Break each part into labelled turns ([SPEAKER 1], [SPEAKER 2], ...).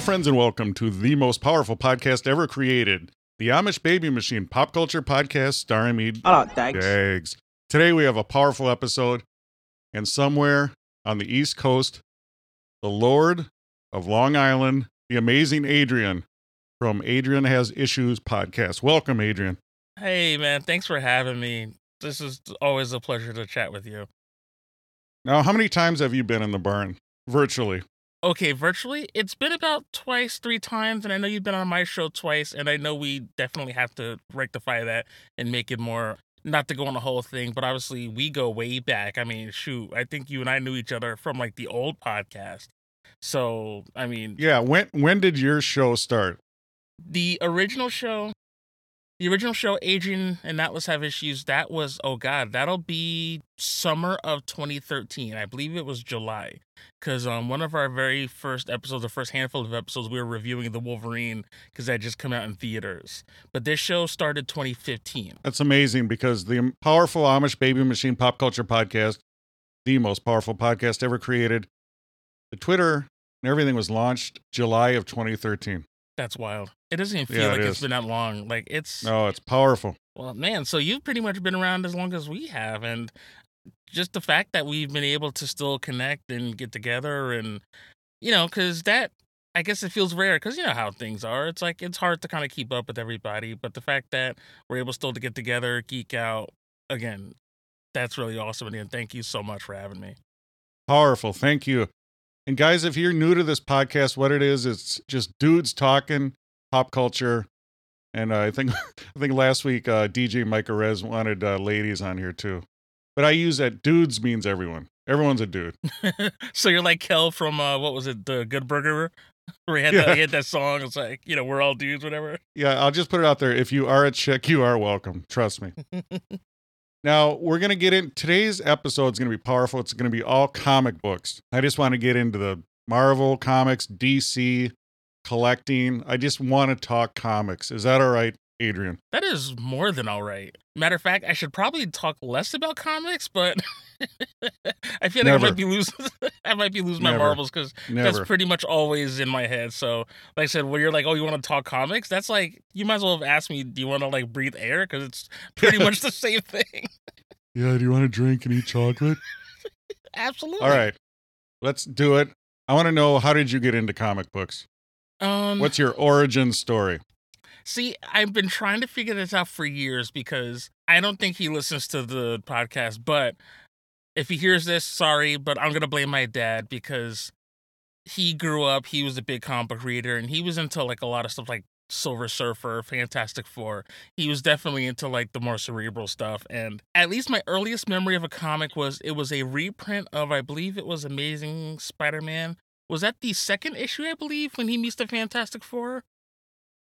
[SPEAKER 1] Hello, friends, and welcome to the most powerful podcast ever created, the Amish Baby Machine Pop Culture Podcast starring me,
[SPEAKER 2] Hello, thanks.
[SPEAKER 1] Dags. Today we have a powerful episode, and somewhere on the East Coast, the Lord of Long Island, the amazing Adrian from Adrian Has Issues podcast. Welcome, Adrian.
[SPEAKER 3] Hey man, thanks for having me. This is always a pleasure to chat with you.
[SPEAKER 1] Now, how many times have you been in the barn virtually?
[SPEAKER 3] Okay, virtually, it's been about twice, three times, and I know you've been on my show twice, and I know we definitely have to rectify that and make it more not to go on the whole thing, but obviously we go way back. I mean, shoot, I think you and I knew each other from like the old podcast. So, I mean,
[SPEAKER 1] Yeah, when when did your show start?
[SPEAKER 3] the original show the original show adrian and atlas have issues that was oh god that'll be summer of 2013 i believe it was july. Because um one of our very first episodes the first handful of episodes we were reviewing the wolverine because that just come out in theaters. But this show started 2015
[SPEAKER 1] That's amazing because the powerful Amish Baby Machine Pop Culture Podcast, the most powerful podcast ever created, the Twitter and everything was launched July of 2013.
[SPEAKER 3] That's wild it doesn't even feel
[SPEAKER 1] Yeah, it
[SPEAKER 3] like it's
[SPEAKER 1] is.
[SPEAKER 3] been that long like it's
[SPEAKER 1] No, it's powerful.
[SPEAKER 3] Well, man, so you've pretty much been around as long as we have, and just the fact that we've been able to still connect and get together, and you know, because that I guess it feels rare because you know how things are. It's like it's hard to kind of keep up with everybody, but the fact that we're able still to get together, geek out again, that's really awesome. And thank you so much for having me.
[SPEAKER 1] Powerful. Thank you. And guys, if you're new to this podcast, what it is, it's just dudes talking pop culture. And uh, I think I think last week uh, DJ Micah Rez wanted uh, ladies on here too. But I use that dudes means everyone. Everyone's a dude.
[SPEAKER 3] so you're like Kel from uh, what was it, the Good Burger, where he had,
[SPEAKER 1] Yeah.
[SPEAKER 3] that, he had that song. It's like you know we're all dudes, whatever.
[SPEAKER 1] Yeah, I'll just put it out there. If you are a chick, you are welcome. Trust me. Now, we're going to get in. Today's episode is going to be powerful. It's going to be all comic books. I just want to get into the Marvel comics, DC, collecting. I just want to talk comics. Is that all right, Adrian?
[SPEAKER 3] That is more than all right. Matter of fact, I should probably talk less about comics, but I feel like I might be losing. I might be losing my
[SPEAKER 1] Never.
[SPEAKER 3] marbles because
[SPEAKER 1] Never.
[SPEAKER 3] that's pretty much always in my head. So, like I said, when you're like, "Oh, you want to talk comics?" That's like you might as well have asked me, "Do you want to like breathe air?" Because it's pretty much the same thing.
[SPEAKER 1] yeah, do you want to drink and eat chocolate?
[SPEAKER 3] Absolutely.
[SPEAKER 1] all right. Let's do it. I want to know how did you get into comic books?
[SPEAKER 3] Um.
[SPEAKER 1] What's your origin story?
[SPEAKER 3] See, I've been trying to figure this out for years because I don't think he listens to the podcast. But if he hears this, sorry, but I'm going to blame my dad because he grew up, he was a big comic book reader, and he was into like a lot of stuff like Silver Surfer, Fantastic Four. He was definitely into like the more cerebral stuff. And at least my earliest memory of a comic was it was a reprint of, I believe it was Amazing Spider Man. Was that the second issue, I believe, when he meets the Fantastic Four?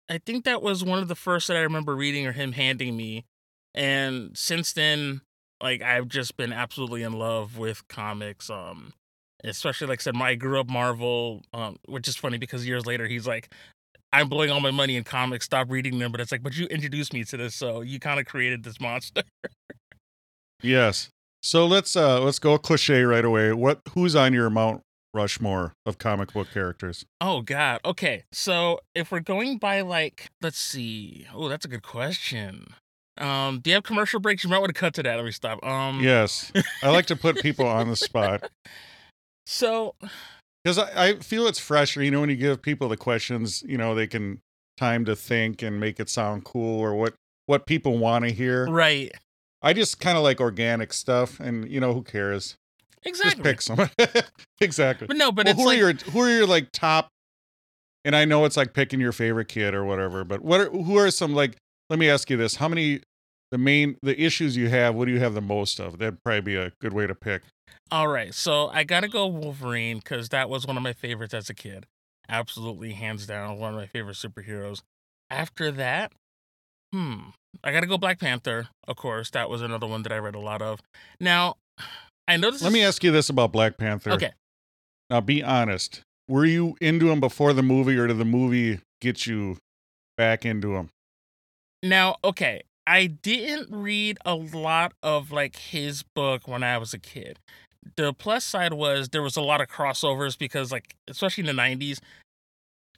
[SPEAKER 3] I think that was one of the first that I remember reading or him handing me. And since then, like I've just been absolutely in love with comics. Um, especially like I said, my I grew up Marvel. Um, which is funny because years later he's like, I'm blowing all my money in comics. Stop reading them. But it's like, but you introduced me to this, so you kind of created this monster.
[SPEAKER 1] Yes. So let's uh let's go cliche right away. What who's on your Mount Rushmore of comic book characters?
[SPEAKER 3] Oh God. Okay. So if we're going by like, let's see. Oh, that's a good question. Um, do you have commercial breaks? You might want to cut to that. Let me stop. Um,
[SPEAKER 1] Yes. I like to put people on the spot
[SPEAKER 3] So
[SPEAKER 1] because I, I feel it's fresher. You know, when you give people the questions, you know, they can time to think and make it sound cool or what what people want to hear.
[SPEAKER 3] right.
[SPEAKER 1] I just kind of like organic stuff, and you know, who cares?
[SPEAKER 3] Exactly.
[SPEAKER 1] Just pick some. exactly.
[SPEAKER 3] But no, but
[SPEAKER 1] well,
[SPEAKER 3] it's
[SPEAKER 1] who
[SPEAKER 3] like
[SPEAKER 1] are your who are your like top? And I know it's like picking your favorite kid or whatever, but what are who are some like? Let me ask you this: How many the main the issues you have? What do you have the most of? That'd probably be a good way to pick.
[SPEAKER 3] All right, so I gotta go Wolverine because that was one of my favorites as a kid. Absolutely, hands down, one of my favorite superheroes. After that, hmm, I gotta go Black Panther. Of course, that was another one that I read a lot of. Now, I this.
[SPEAKER 1] Let me ask you this about Black Panther.
[SPEAKER 3] Okay,
[SPEAKER 1] Now, be honest. Were you into him before the movie, or did the movie get you back into him?
[SPEAKER 3] now, okay, I didn't read a lot of like his book when I was a kid. The plus side was there was a lot of crossovers because, like, especially in the '90s,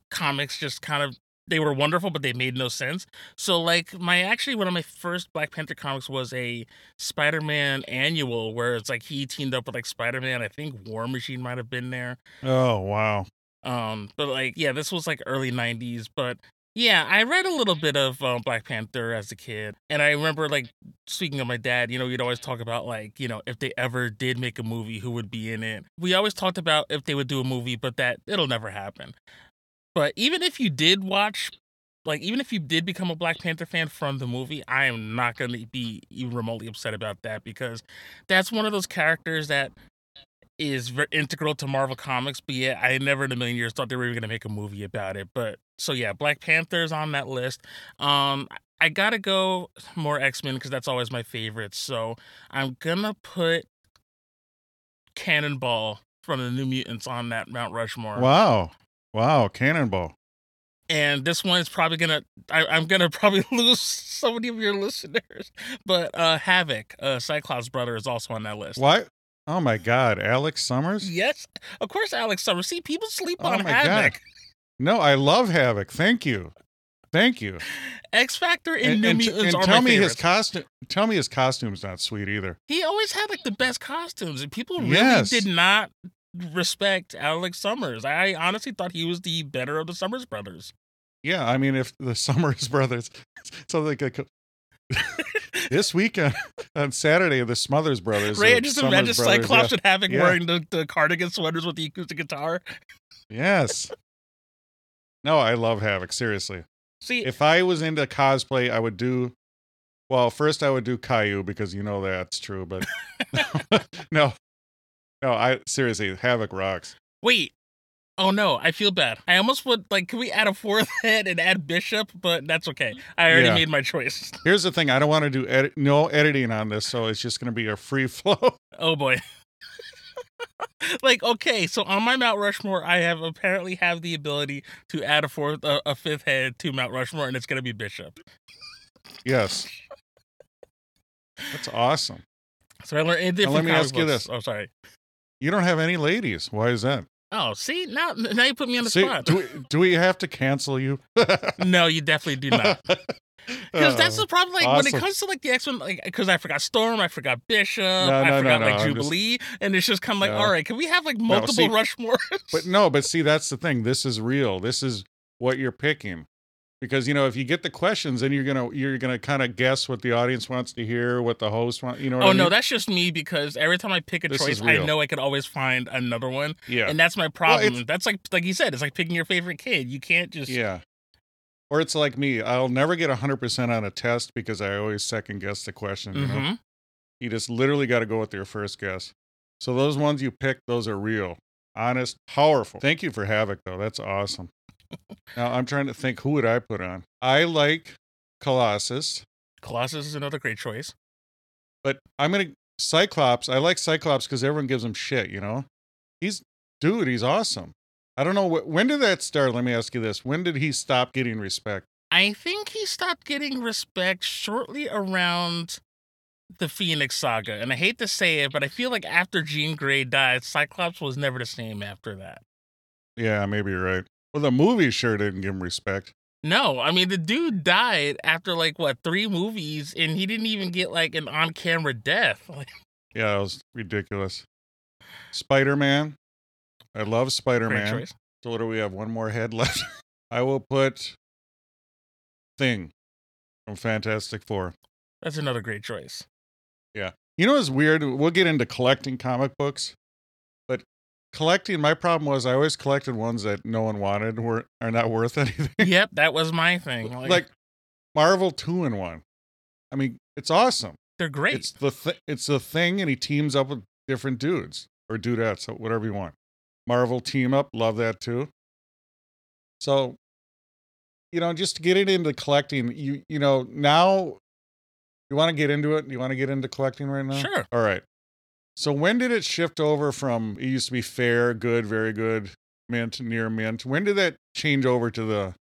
[SPEAKER 3] comics just kind of they were wonderful, but they made no sense. So like my actually one of my first Black Panther comics was a Spider-Man annual where it's like he teamed up with like Spider-Man. I think War Machine might have been there.
[SPEAKER 1] Oh wow!
[SPEAKER 3] Um, but like yeah, this was like early '90s. But yeah, I read a little bit of um, Black Panther as a kid, and I remember like speaking of my dad. You know, we'd always talk about like you know if they ever did make a movie, who would be in it. We always talked about if they would do a movie, but that it'll never happen. But even if you did watch, like even if you did become a Black Panther fan from the movie, I am not going to be even remotely upset about that because that's one of those characters that is very integral to Marvel Comics. But yeah, I never in a million years thought they were even going to make a movie about it. But so yeah, Black Panther's on that list. Um, I gotta go more X Men because that's always my favorite. So I'm gonna put Cannonball from the New Mutants on that Mount Rushmore.
[SPEAKER 1] Wow! Wow! Cannonball.
[SPEAKER 3] and this one is probably gonna I, i'm gonna probably lose so many of your listeners but uh havoc uh cyclops brother is also on that list
[SPEAKER 1] What? Oh my God! Alex Summers.
[SPEAKER 3] yes of course alex summers see people sleep
[SPEAKER 1] Oh
[SPEAKER 3] on
[SPEAKER 1] my
[SPEAKER 3] havoc
[SPEAKER 1] God. No, I love Havoc. Thank you. Thank you.
[SPEAKER 3] x factor and,
[SPEAKER 1] And,
[SPEAKER 3] new
[SPEAKER 1] and,
[SPEAKER 3] mutants
[SPEAKER 1] and
[SPEAKER 3] are
[SPEAKER 1] tell me
[SPEAKER 3] favorites.
[SPEAKER 1] his costume. Tell me his costume's not sweet either.
[SPEAKER 3] he always had like the best costumes and people really
[SPEAKER 1] Yes.
[SPEAKER 3] did not respect alex summers i honestly thought he was the better of the summers brothers
[SPEAKER 1] Yeah, I mean, if the Summers brothers, so like a, this weekend on Saturday, the Smothers brothers.
[SPEAKER 3] ray i just
[SPEAKER 1] Summers
[SPEAKER 3] imagine
[SPEAKER 1] brothers,
[SPEAKER 3] cyclops and havoc
[SPEAKER 1] Yeah.
[SPEAKER 3] wearing the, the cardigan sweaters with the acoustic guitar
[SPEAKER 1] Yes. No, I love Havoc. Seriously,
[SPEAKER 3] see
[SPEAKER 1] if I was into cosplay, I would do. Well, first I would do Caillou because you know that's true, but no, no, I seriously Havoc rocks.
[SPEAKER 3] Wait. Oh no, I feel bad. I almost would like can we add a fourth head and add Bishop, but that's okay. I already
[SPEAKER 1] Yeah.
[SPEAKER 3] made my choice.
[SPEAKER 1] Here's the thing: I don't want to do edit, no editing on this, so it's just going to be a free flow.
[SPEAKER 3] Oh boy. like okay, so on my Mount Rushmore, I have apparently have the ability to add a fourth, uh, a fifth head to Mount Rushmore, and it's gonna be Bishop.
[SPEAKER 1] yes, that's awesome.
[SPEAKER 3] So I learned in different
[SPEAKER 1] let me
[SPEAKER 3] comic
[SPEAKER 1] ask you
[SPEAKER 3] books-
[SPEAKER 1] this.
[SPEAKER 3] Oh, sorry.
[SPEAKER 1] You don't have any ladies. Why is that?
[SPEAKER 3] Oh, see now, now you put me on the
[SPEAKER 1] See,
[SPEAKER 3] spot.
[SPEAKER 1] do we, do we have to cancel you?
[SPEAKER 3] no, you definitely do not. Because that's
[SPEAKER 1] Oh.
[SPEAKER 3] the problem. Like when it comes to like the X Men, like because I forgot Storm, I forgot Bishop,
[SPEAKER 1] no,
[SPEAKER 3] I forgot
[SPEAKER 1] no,
[SPEAKER 3] like
[SPEAKER 1] I'm just-
[SPEAKER 3] Jubilee, and it's just kind of like,
[SPEAKER 1] No.
[SPEAKER 3] all right, can we have like multiple
[SPEAKER 1] see-
[SPEAKER 3] Rushmores?
[SPEAKER 1] But no, but see, that's the thing. This is real. This is what you're picking. Because you know, if you get the questions, then you're gonna you're gonna kind of guess what the audience wants to hear, what the host wants. You know?
[SPEAKER 3] Oh
[SPEAKER 1] I
[SPEAKER 3] no, that's just me because every time I pick a
[SPEAKER 1] This
[SPEAKER 3] choice, I know I could always find another one,
[SPEAKER 1] yeah,
[SPEAKER 3] and that's my problem.
[SPEAKER 1] it's-
[SPEAKER 3] that's like like you said, it's like picking your favorite kid. You can't just
[SPEAKER 1] yeah. Or it's like me. I'll never get hundred percent on a test because I always second guess the question. You know,
[SPEAKER 3] Mhm.
[SPEAKER 1] you just literally got to go with your first guess. So those ones you pick, those are real, honest, powerful. Thank you for Havoc though. That's awesome. Now I'm trying to think who would I put on. I like Colossus.
[SPEAKER 3] Colossus is another great choice.
[SPEAKER 1] But I'm gonna Cyclops. I like Cyclops because everyone gives him shit. You know, he's dude. He's awesome. I don't know wh- when did that start. Let me ask you this: When did he stop getting respect?
[SPEAKER 3] I think he stopped getting respect shortly around the Phoenix Saga, and I hate to say it, but I feel like after Jean Grey died, Cyclops was never the same after that.
[SPEAKER 1] Yeah, maybe you're right. Well, the movie sure didn't give him respect.
[SPEAKER 3] No, I mean the dude died after like what three movies, and he didn't even get like an on-camera death.
[SPEAKER 1] Yeah, it was ridiculous. Spider Man. I love Spider Man. So what do we have? One more head left. I will put Thing from Fantastic Four.
[SPEAKER 3] That's another great choice.
[SPEAKER 1] Yeah, you know what's weird? We'll get into collecting comic books. Collecting. My problem was I always collected ones that no one wanted, were are not worth anything.
[SPEAKER 3] yep, that was my thing. Like,
[SPEAKER 1] like Marvel two in one. I mean, it's awesome.
[SPEAKER 3] they're great.
[SPEAKER 1] It's the th- it's the thing, and he teams up with different dudes or dudettes, so whatever you want. Marvel team up, love that too. So, you know, just to get it into collecting, you you know now, you want to get into it. You want to get into collecting right now.
[SPEAKER 3] Sure.
[SPEAKER 1] All right. So when did it shift over from it used to be fair, good, very good, mint, near mint? When did that change over to the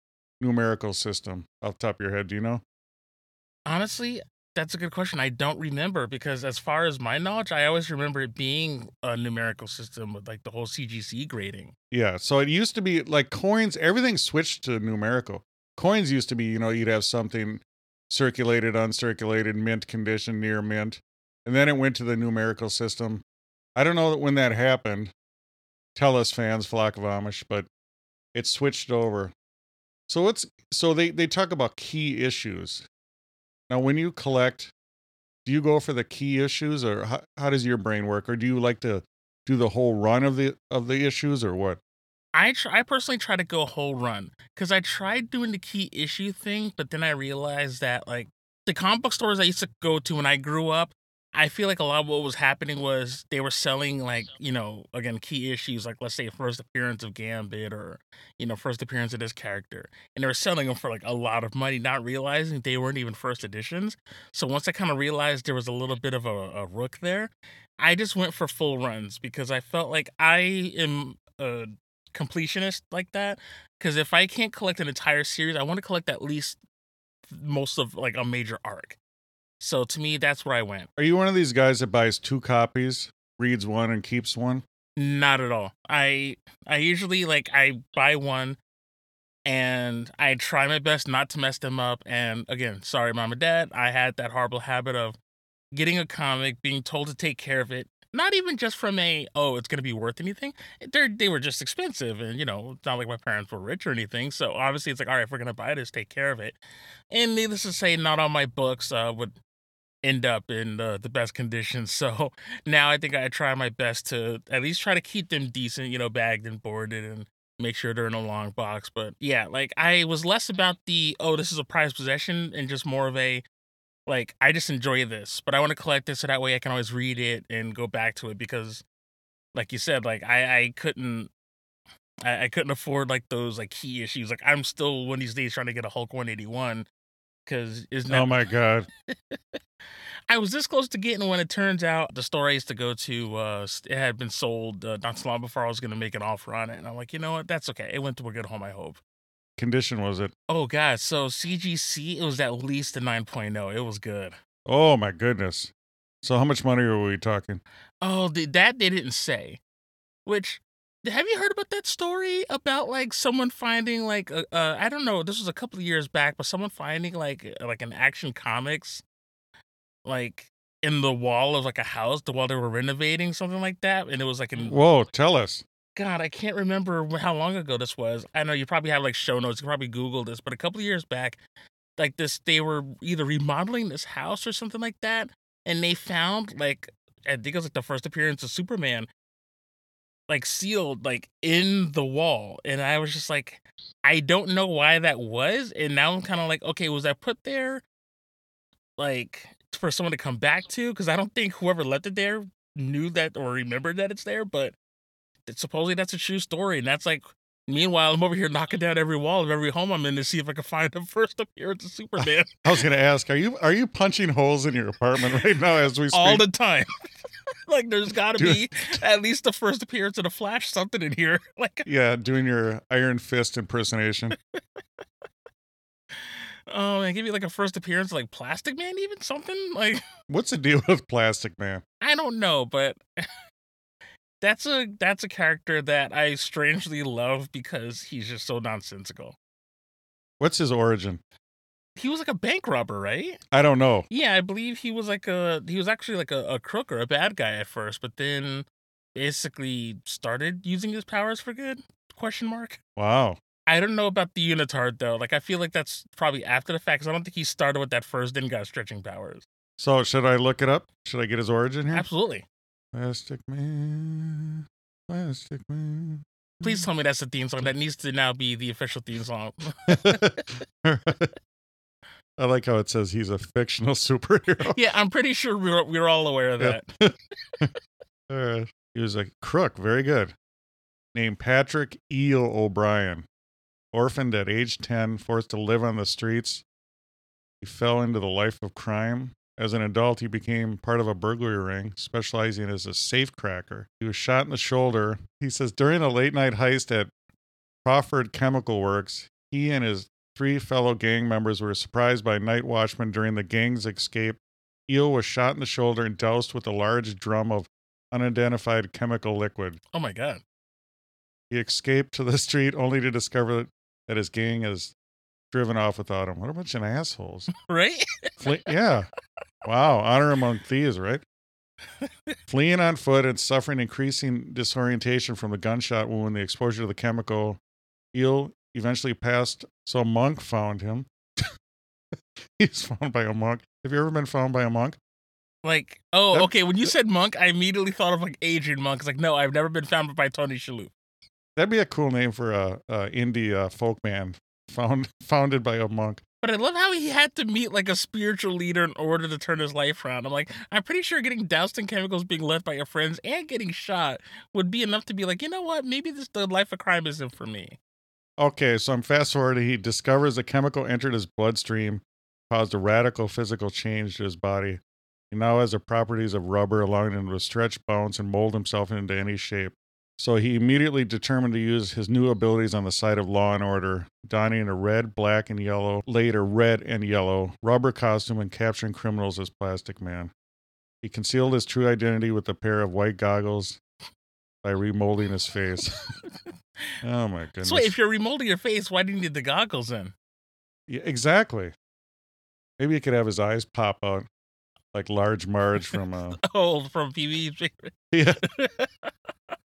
[SPEAKER 1] numerical system? Off the top of your head, do you know?
[SPEAKER 3] Honestly, that's a good question. I don't remember because, as far as my knowledge, I always remember it being a numerical system with like the whole CGC grading.
[SPEAKER 1] Yeah. So it used to be like coins, everything switched to numerical. Coins used to be, you know, you'd have something circulated, uncirculated, mint condition, near mint. And then it went to the numerical system. I don't know when that happened. Tell us fans, flock of Amish, but it switched over. So it's so they they talk about key issues. Now when you collect, do you go for the key issues or how, how does your brain work? Or do you like to do the whole run of the of the issues or what?
[SPEAKER 3] I tr- I personally try to go whole run because I tried doing the key issue thing, but then I realized that like the comic book stores I used to go to when I grew up, I feel like a lot of what was happening was they were selling like you know again key issues like let's say first appearance of Gambit or you know first appearance of this character, and they were selling them for like a lot of money, not realizing they weren't even first editions. So once I kind of realized there was a little bit of a, a rook there, I just went for full runs because I felt like I am a completionist like that because if I can't collect an entire series, I want to collect at least most of like a major arc. So to me, that's where I went.
[SPEAKER 1] Are you one of these guys that buys two copies, reads one, and keeps one?
[SPEAKER 3] Not at all. I I usually like I buy one and I try my best not to mess them up. And again, sorry, mom and dad, I had that horrible habit of getting a comic, being told to take care of it. Not even just from a oh, it's gonna be worth anything. They they were just expensive, and you know, it's not like my parents were rich or anything. So obviously, it's like all right, if we're gonna buy this, take care of it. And needless to say, not all my books uh, would end up in uh, the best conditions. So now I think I try my best to at least try to keep them decent, you know, bagged and boarded and make sure they're in a long box. But yeah, like I was less about the, oh, this is a prized possession and just more of a, like, I just enjoy this, but I want to collect this so that way I can always read it and go back to it because, like you said, like I, I couldn't. I, I couldn't afford like those like key issues. Like I'm still one of these days trying to get a Hulk 181 because that
[SPEAKER 1] Oh my god.
[SPEAKER 3] I was this close to getting when it turns out the store I used to go to, uh, it had been sold uh, not so long before I was going to make an offer on it. And I'm like, you know what? That's okay. It went to a good home, I hope.
[SPEAKER 1] Condition was it?
[SPEAKER 3] Oh, God. So CGC, it was at least a 9.0. It was good.
[SPEAKER 1] Oh my goodness. So how much money are we talking?
[SPEAKER 3] Oh, the, that they didn't say. Which, have you heard about that story about like someone finding like, a, uh, I don't know, this was a couple of years back, but someone finding like, uh, like an action comics, like in the wall of like a house, the wall they were renovating, something like that. And it was like in
[SPEAKER 1] Whoa, tell us.
[SPEAKER 3] God, I can't remember how long ago this was. I know you probably have like show notes. You probably Google this, but a couple of years back, like this, they were either remodeling this house or something like that, and they found like I think it was like the first appearance of Superman, like sealed like in the wall, and I was just like, I don't know why that was, and now I'm kind of like, okay, was that put there, like for someone to come back to? Because I don't think whoever left it there knew that or remembered that it's there, but supposedly that's a true story, and that's like. Meanwhile, I'm over here knocking down every wall of every home I'm in to see if I can find the first appearance of Superman
[SPEAKER 1] I was gonna ask, are you are you punching holes in your apartment right now as we speak?
[SPEAKER 3] all the time. like, there's got to be at least the first appearance of the Flash, something in here. Like,
[SPEAKER 1] yeah, doing your Iron Fist impersonation.
[SPEAKER 3] Oh, man, give you like a first appearance of like Plastic Man, even something like
[SPEAKER 1] What's the deal with Plastic Man?
[SPEAKER 3] I don't know, but that's a that's a character that I strangely love because he's just so nonsensical.
[SPEAKER 1] What's his origin?
[SPEAKER 3] He was like a bank robber, right?
[SPEAKER 1] I don't know.
[SPEAKER 3] Yeah, I believe he was like a he was actually like a, a crook or a bad guy at first, but then basically started using his powers for good? Question mark.
[SPEAKER 1] Wow.
[SPEAKER 3] I don't know about the unitard though. Like I feel like that's probably after the fact. 'cause I don't think he started with that first, then got stretching powers.
[SPEAKER 1] So should I look it up? Should I get his origin here?
[SPEAKER 3] Absolutely.
[SPEAKER 1] Plastic Man. Plastic Man.
[SPEAKER 3] Please tell me that's the theme song. That needs to now be the official theme song.
[SPEAKER 1] I like how it says he's a fictional superhero.
[SPEAKER 3] yeah, I'm pretty sure we're we're all aware of
[SPEAKER 1] Yeah.
[SPEAKER 3] that.
[SPEAKER 1] Uh, he was a crook, very good. Named Patrick Eel O'Brien. Orphaned at age 10, forced to live on the streets. He fell into the life of crime. As an adult, he became part of a burglary ring, specializing as a safe cracker. He was shot in the shoulder. He says during a late night heist at Crawford Chemical Works, he and his three fellow gang members were surprised by night watchmen during the gang's escape. Eel was shot in the shoulder and doused with a large drum of unidentified chemical liquid.
[SPEAKER 3] Oh my god.
[SPEAKER 1] He escaped to the street only to discover that his gang has driven off without him. What a bunch of assholes.
[SPEAKER 3] Right?
[SPEAKER 1] Fle- yeah. Wow. Honor among thieves, right? Fleeing on foot and suffering increasing disorientation from the gunshot wound, the exposure to the chemical, Eel eventually passed, so a monk found him. he was found by a monk. Have you ever been found by a monk?
[SPEAKER 3] Like, oh,
[SPEAKER 1] That-
[SPEAKER 3] okay. When you said monk, I immediately thought of like Adrian Monk. It's like, no, I've never been found by Tony Shalhoub.
[SPEAKER 1] That'd be a cool name for a, a indie uh, folk band found founded by a monk.
[SPEAKER 3] But I love how he had to meet like a spiritual leader in order to turn his life around. I'm like, I'm pretty sure getting doused in chemicals, being left by your friends, and getting shot would be enough to be like, you know what? Maybe this the life of crime isn't for me.
[SPEAKER 1] Okay, so I'm fast forwarding. He discovers a chemical entered his bloodstream, caused a radical physical change to his body. He now has the properties of rubber, allowing him to stretch, bounce, and mold himself into any shape. So he immediately determined to use his new abilities on the side of law and order, donning a red, black, and yellow, later red and yellow, rubber costume and capturing criminals as Plastic Man. He concealed his true identity with a pair of white goggles by remolding his face. oh my goodness.
[SPEAKER 3] So if you're remolding your face, why do you need the goggles then?
[SPEAKER 1] Yeah, exactly. Maybe he could have his eyes pop out like large Marge from uh
[SPEAKER 3] Oh, from Pee-wee.
[SPEAKER 1] yeah.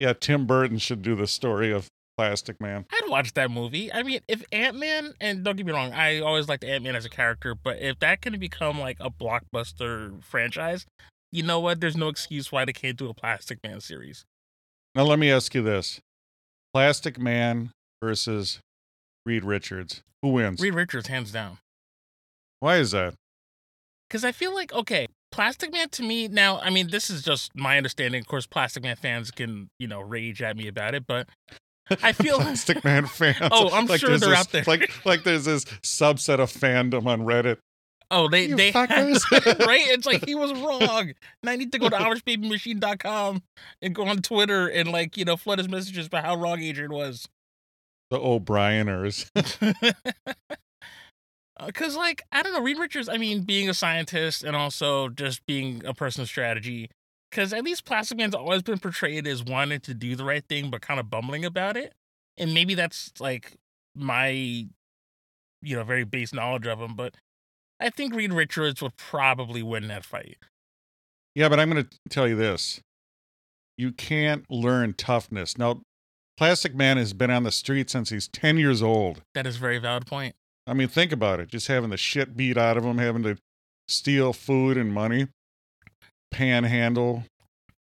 [SPEAKER 1] yeah, Tim Burton should do the story of Plastic Man.
[SPEAKER 3] I'd watch that movie. I mean, if Ant Man, and don't get me wrong, I always liked Ant Man as a character, but if that can become like a blockbuster franchise, you know what? There's no excuse why they can't do a Plastic Man series.
[SPEAKER 1] Now let me ask you this. Plastic Man versus Reed Richards. Who wins?
[SPEAKER 3] Reed Richards, hands down.
[SPEAKER 1] Why is that?
[SPEAKER 3] Because I feel like, okay, Plastic Man to me, now, I mean, this is just my understanding. Of course, Plastic Man fans can, you know, rage at me about it, but I feel
[SPEAKER 1] Plastic Man fans.
[SPEAKER 3] Oh, I'm sure they're
[SPEAKER 1] this-
[SPEAKER 3] out there.
[SPEAKER 1] Like like there's this subset of fandom on Reddit.
[SPEAKER 3] Oh, they
[SPEAKER 1] You
[SPEAKER 3] they
[SPEAKER 1] fuckers.
[SPEAKER 3] right? It's like he was wrong. And I need to go to AmishBabyMachine.com and go on Twitter and like you know flood his messages about how wrong Adrian was.
[SPEAKER 1] The O'Brieners.
[SPEAKER 3] Uh, because like I don't know, Reed Richards. I mean, being a scientist and also just being a person of strategy. Because at least Plastic Man's always been portrayed as wanting to do the right thing, but kind of bumbling about it. And maybe that's like my, you know, very base knowledge of him. But I think Reed Richards would probably win that fight.
[SPEAKER 1] Yeah, but I'm going to tell you this. You can't learn toughness. Now, Plastic Man has been on the street since he's 10 years old.
[SPEAKER 3] That is a very valid point.
[SPEAKER 1] I mean, think about it. Just having the shit beat out of him, having to steal food and money, panhandle,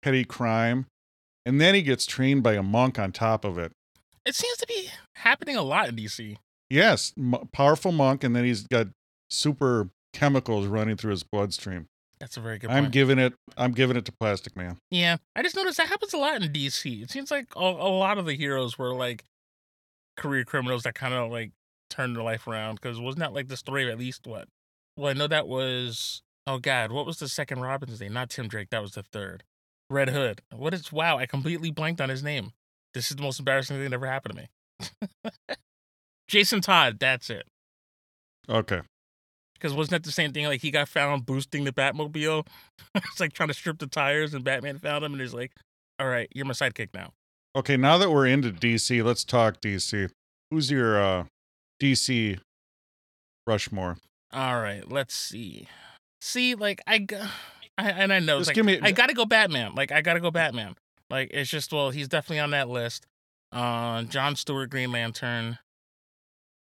[SPEAKER 1] petty crime. And then he gets trained by a monk on top of it.
[SPEAKER 3] It seems to be happening a lot in DC.
[SPEAKER 1] Yes, m- powerful monk, and then he's got super chemicals running through his bloodstream.
[SPEAKER 3] That's a very good
[SPEAKER 1] I'm giving it. I'm giving it to Plastic Man.
[SPEAKER 3] yeah, I just noticed that happens a lot in DC. It seems like a, a lot of the heroes were like career criminals that kind of like turned their life around. Because wasn't that like the story of at least what? Well, I know that was. Oh God, what was the second Robin's name? Not Tim Drake. That was the third. Red Hood. What is? Wow, I completely blanked on his name. This is the most embarrassing thing that ever happened to me. Jason Todd. That's it.
[SPEAKER 1] Okay.
[SPEAKER 3] Because wasn't that the same thing? Like he got found boosting the Batmobile. it's like trying to strip the tires, and Batman found him, and he's like, "All right, you're my sidekick now."
[SPEAKER 1] Okay, now that we're into DC, let's talk DC. Who's your uh DC Rushmore?
[SPEAKER 3] All right, let's see. See, like I, I and I know,
[SPEAKER 1] Just
[SPEAKER 3] like,
[SPEAKER 1] give me-
[SPEAKER 3] I gotta go Batman. Like I gotta go Batman. Like it's just well, he's definitely on that list. Uh, John Stewart, Green Lantern.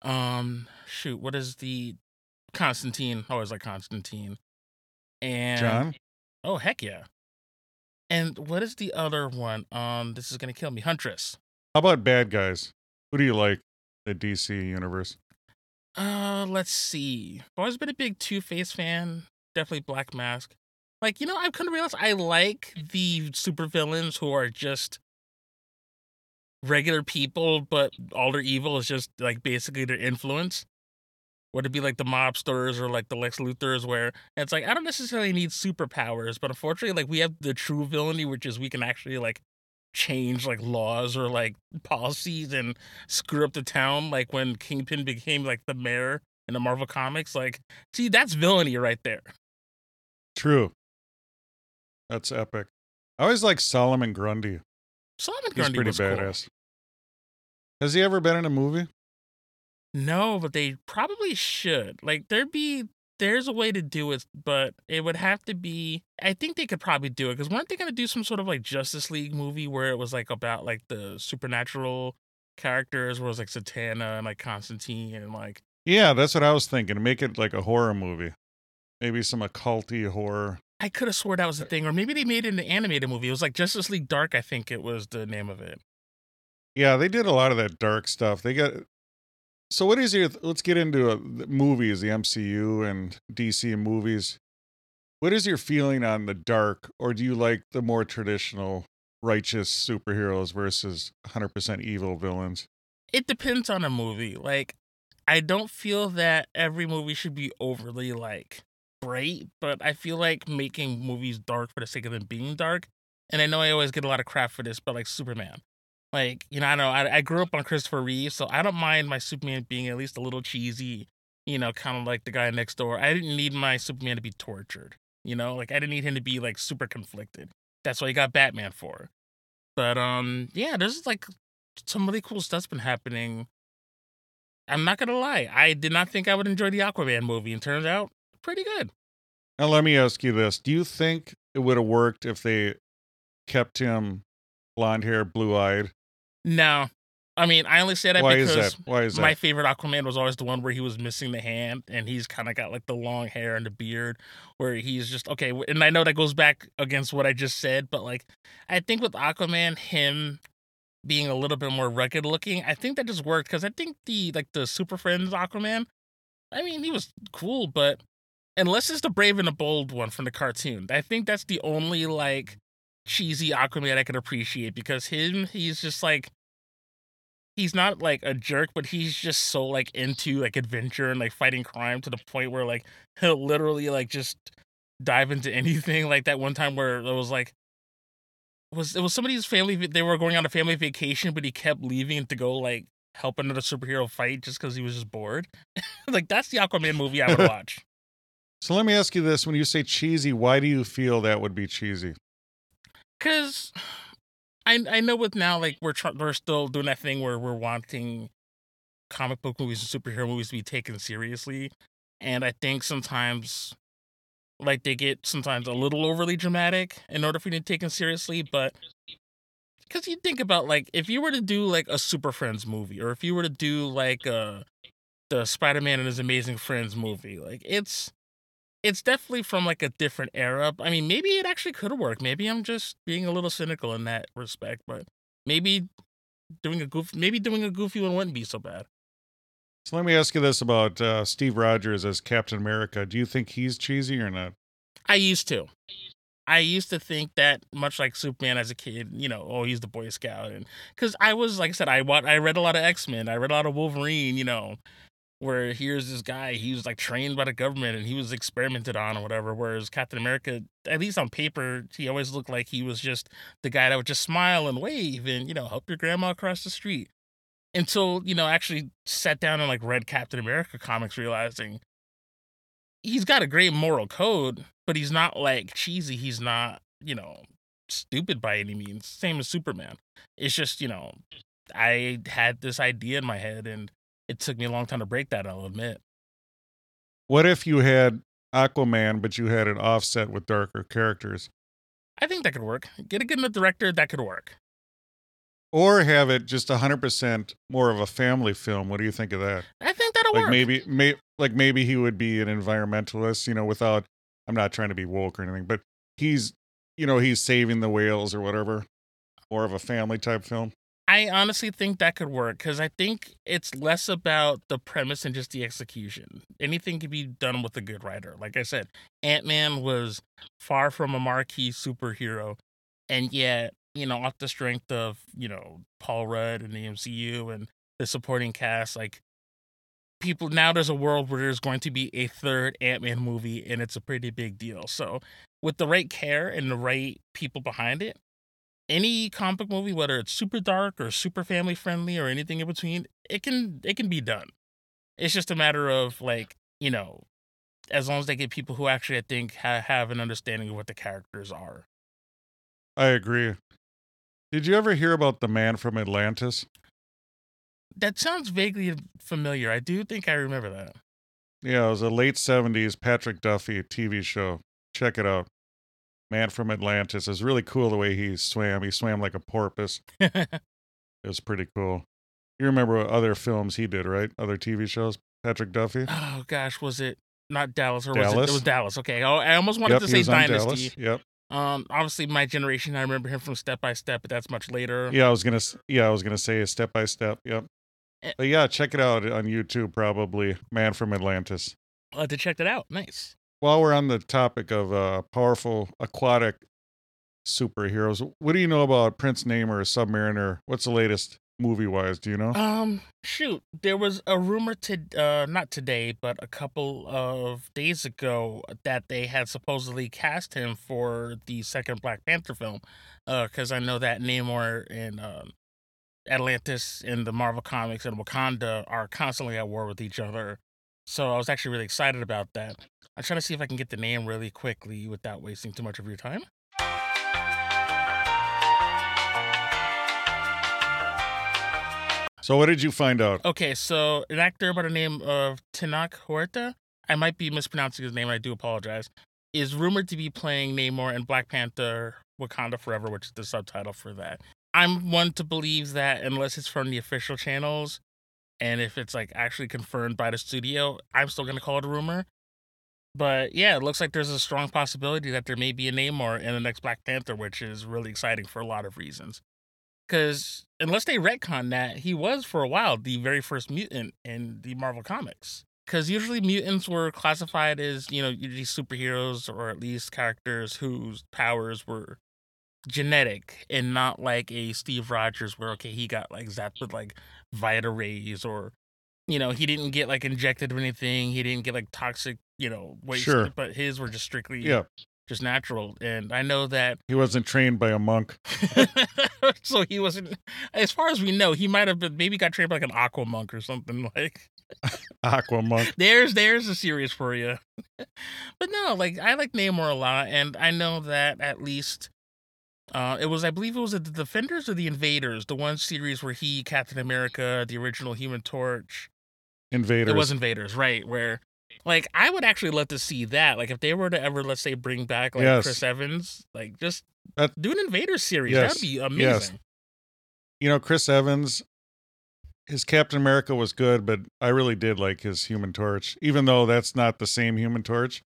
[SPEAKER 3] Um, shoot, what is the Constantine? I always like Constantine. And
[SPEAKER 1] John?
[SPEAKER 3] Oh heck yeah. And what is the other one? Um, this is gonna kill me. Huntress.
[SPEAKER 1] How about bad guys? Who do you like? The DC universe.
[SPEAKER 3] Uh, let's see. I've always been a big Two Face fan. Definitely Black Mask. Like, you know, I've come to realize I like the supervillains who are just regular people, but all their evil is just like basically their influence. Would it be like the mobsters or like the Lex Luthors, where it's like I don't necessarily need superpowers, but unfortunately, like we have the true villainy, which is we can actually like change like laws or like policies and screw up the town. Like when Kingpin became like the mayor in the Marvel comics, like see that's villainy right there.
[SPEAKER 1] True. That's epic. I always like Solomon Grundy.
[SPEAKER 3] Solomon
[SPEAKER 1] He's
[SPEAKER 3] Grundy
[SPEAKER 1] pretty
[SPEAKER 3] was cool.
[SPEAKER 1] badass. Has he ever been in a movie?
[SPEAKER 3] No, but they probably should. Like there'd be there's a way to do it, but it would have to be I think they could probably do it because weren't they gonna do some sort of like Justice League movie where it was like about like the supernatural characters where it was like Zatanna and like Constantine and like
[SPEAKER 1] Yeah, that's what I was thinking. Make it like a horror movie. Maybe some occulty horror.
[SPEAKER 3] I could have swore that was the eh. thing, or maybe they made it an animated movie. It was like Justice League Dark, I think it was the name of it.
[SPEAKER 1] Yeah, they did a lot of that dark stuff. They got. So, what is your? Let's get into uh, the movies, the MCU and DC movies. What is your feeling on the dark, or do you like the more traditional righteous superheroes versus 100% evil villains?
[SPEAKER 3] It depends on a movie. Like, I don't feel that every movie should be overly like bright, but I feel like making movies dark for the sake of them being dark. And I know I always get a lot of crap for this, but like Superman, like you know, I know I, I grew up on Christopher Reeve, so I don't mind my Superman being at least a little cheesy. You know, kind of like the guy next door. I didn't need my Superman to be tortured. You know, like I didn't need him to be like super conflicted. That's what you got Batman for. But um, yeah, there's like some really cool stuff's been happening. I'm not gonna lie, I did not think I would enjoy the Aquaman movie, and turns out pretty good.
[SPEAKER 1] Now, let me ask you this: Do you think it would have worked if they kept him blonde hair, blue eyed?
[SPEAKER 3] No, I mean I only say that
[SPEAKER 1] Why is
[SPEAKER 3] because
[SPEAKER 1] that? Why is that?
[SPEAKER 3] my favorite Aquaman was always the one where he was missing the hand, and he's kind of got like the long hair and the beard, where he's just okay. And I know that goes back against what I just said, but like I think with Aquaman, him being a little bit more rugged looking, I think that just worked because I think the like the Super Friends Aquaman, I mean he was cool, but unless it's the Brave and the Bold one from the cartoon, I think that's the only like cheesy Aquaman I could appreciate because him, he's just like he's not like a jerk, but he's just so like into like adventure and like fighting crime to the point where like he'll literally like just dive into anything. Like that one time where it was like was it was somebody's family they were going on a family vacation, but he kept leaving to go like help another superhero fight just because he was just bored. like that's the Aquaman movie I would watch.
[SPEAKER 1] so, let me ask you this: When you say cheesy, why do you feel that would be cheesy?
[SPEAKER 3] Cause I I know with now like we're tr- we're still doing that thing where we're wanting comic book movies and superhero movies to be taken seriously, and I think sometimes like they get sometimes a little overly dramatic in order for you to be taken seriously, but because you think about like if you were to do like a Super Friends movie, or if you were to do like uh the Spider Man and His Amazing Friends movie, like it's it's definitely from like a different era. I mean, maybe it actually could have worked. Maybe I'm just being a little cynical in that respect, but maybe doing a goof, maybe doing a goofy one wouldn't be so bad.
[SPEAKER 1] So, let me ask you this about uh, Steve Rogers as Captain America: Do you think he's cheesy or not?
[SPEAKER 3] I used to. I used to think that much like Superman as a kid, you know, oh, he's the Boy Scout, and because I was like I said, I I read a lot of X Men, I read a lot of Wolverine, you know, where here's this guy, he was like trained by the government and he was experimented on or whatever. Whereas Captain America, at least on paper, he always looked like he was just the guy that would just smile and wave and you know help your grandma across the street. Until you know, actually sat down and like read Captain America comics, realizing he's got a great moral code, but he's not like cheesy. He's not, you know, stupid by any means. Same as Superman. It's just, you know, I had this idea in my head and it took me a long time to break that, I'll admit.
[SPEAKER 1] What if you had Aquaman, but you had an offset with darker characters,
[SPEAKER 3] I think that could work. Get a good enough director, that could work.
[SPEAKER 1] or have it just 100% more of a family film? What do you think of that?
[SPEAKER 3] I think that'll
[SPEAKER 1] like
[SPEAKER 3] work.
[SPEAKER 1] maybe may, like maybe he would be an environmentalist you know without i'm not trying to be woke or anything but he's you know, he's saving the whales or whatever. More of a family type film.
[SPEAKER 3] I honestly think that could work because I think it's less about the premise and just the execution. Anything can be done with a good writer. Like I said, Ant Man was far from a marquee superhero, and yet, you know, off the strength of, you know, Paul Rudd and the MCU and the supporting cast, like people now there's a world where there's going to be a third Ant-Man movie and it's a pretty big deal. So with the right care and the right people behind it, any comic movie, whether it's super dark or super family friendly or anything in between, it can it can be done. It's just a matter of like, you know, as long as they get people who actually I think ha- have an understanding of what the characters are.
[SPEAKER 1] I agree. Did you ever hear about the man from Atlantis?
[SPEAKER 3] That sounds vaguely familiar. I do think I remember that.
[SPEAKER 1] Yeah, it was a late 70s Patrick Duffy TV show. Check it out. Man from Atlantis. Was really cool the way he swam. He swam like a porpoise. It was pretty cool. You remember what other films he did, right? Other TV shows? Patrick Duffy?
[SPEAKER 3] oh gosh, was it not Dallas or was it? It was Dallas. Okay. Oh, I almost wanted
[SPEAKER 1] yep,
[SPEAKER 3] to say Dynasty.
[SPEAKER 1] Dallas. Yep.
[SPEAKER 3] Um, obviously my generation. I remember him from Step by Step, but that's much later.
[SPEAKER 1] Yeah, I was gonna. Yeah, I was gonna say step by step. Yep.
[SPEAKER 3] Eh.
[SPEAKER 1] But yeah, check it out on YouTube. Probably Man from Atlantis.
[SPEAKER 3] I'll have to check that out. Nice.
[SPEAKER 1] While we're on the topic of uh, powerful aquatic superheroes, what do you know about Prince Namor, Submariner? What's the latest movie wise? Do you know?
[SPEAKER 3] Um, shoot, there was a rumor to uh not today, but a couple of days ago that they had supposedly cast him for the second Black Panther film. Uh, because I know that Namor and um Atlantis in the Marvel comics and Wakanda are constantly at war with each other. So I was actually really excited about that. I'm trying to see if I can get the name really quickly without wasting too much of your time.
[SPEAKER 1] so what did you find out?
[SPEAKER 3] Okay, so an actor by the name of Tenoch Huerta, I might be mispronouncing his name, I do apologize, is rumored to be playing Namor in Black Panther Wakanda Forever, which is the subtitle for that. I'm one to believe that unless it's from the official channels and if it's like actually confirmed by the studio, I'm still going to call it a rumor. But yeah, it looks like there's a strong possibility that there may be a Namor in the next Black Panther, which is really exciting for a lot of reasons. Because unless they retcon that, he was for a while the very first mutant in the Marvel comics. Because usually mutants were classified as, you know, usually superheroes or at least characters whose powers were genetic and not like a Steve Rogers where, okay, he got like zapped with like Vita rays or, you know, he didn't get like injected or anything. He didn't get like toxic, you know, waste.
[SPEAKER 1] Sure.
[SPEAKER 3] But his were just strictly
[SPEAKER 1] Yeah,
[SPEAKER 3] just natural. And I know that
[SPEAKER 1] he wasn't trained by a monk.
[SPEAKER 3] so he wasn't as far as we know he might have been maybe got trained by like an aqua monk or something like
[SPEAKER 1] Aqua monk.
[SPEAKER 3] there's there's a series for you but no like i like namor a lot and i know that at least uh it was i believe it was the defenders or the invaders the one series where he captain america the original human torch
[SPEAKER 1] Invaders.
[SPEAKER 3] it was invaders right where like i would actually love to see that like if they were to ever let's say bring back like
[SPEAKER 1] Yes.
[SPEAKER 3] chris evans like just
[SPEAKER 1] That-
[SPEAKER 3] do an invaders series
[SPEAKER 1] Yes.
[SPEAKER 3] that'd be amazing
[SPEAKER 1] Yes. you know, Chris Evans, his Captain America was good, but I really did like his Human Torch, even though that's not the same Human Torch.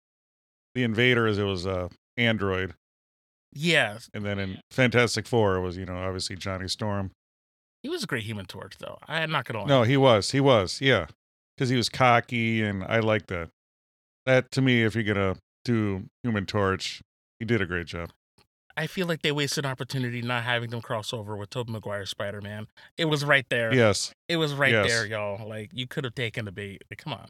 [SPEAKER 1] The Invader Invaders, it was uh, Android,
[SPEAKER 3] yeah
[SPEAKER 1] and then in Fantastic Four, it was you know obviously Johnny Storm.
[SPEAKER 3] He was a great Human Torch, though. I'm not gonna lie.
[SPEAKER 1] No, he was, he was, yeah, because he was cocky, and I like that. That to me, if you're gonna do Human Torch, he did a great job.
[SPEAKER 3] I feel like they wasted an opportunity not having them cross over with Tobey Maguire's Spider Man. It was right there.
[SPEAKER 1] Yes,
[SPEAKER 3] It was right
[SPEAKER 1] Yes.
[SPEAKER 3] there, y'all. Like you could have taken the bait. Like, come on.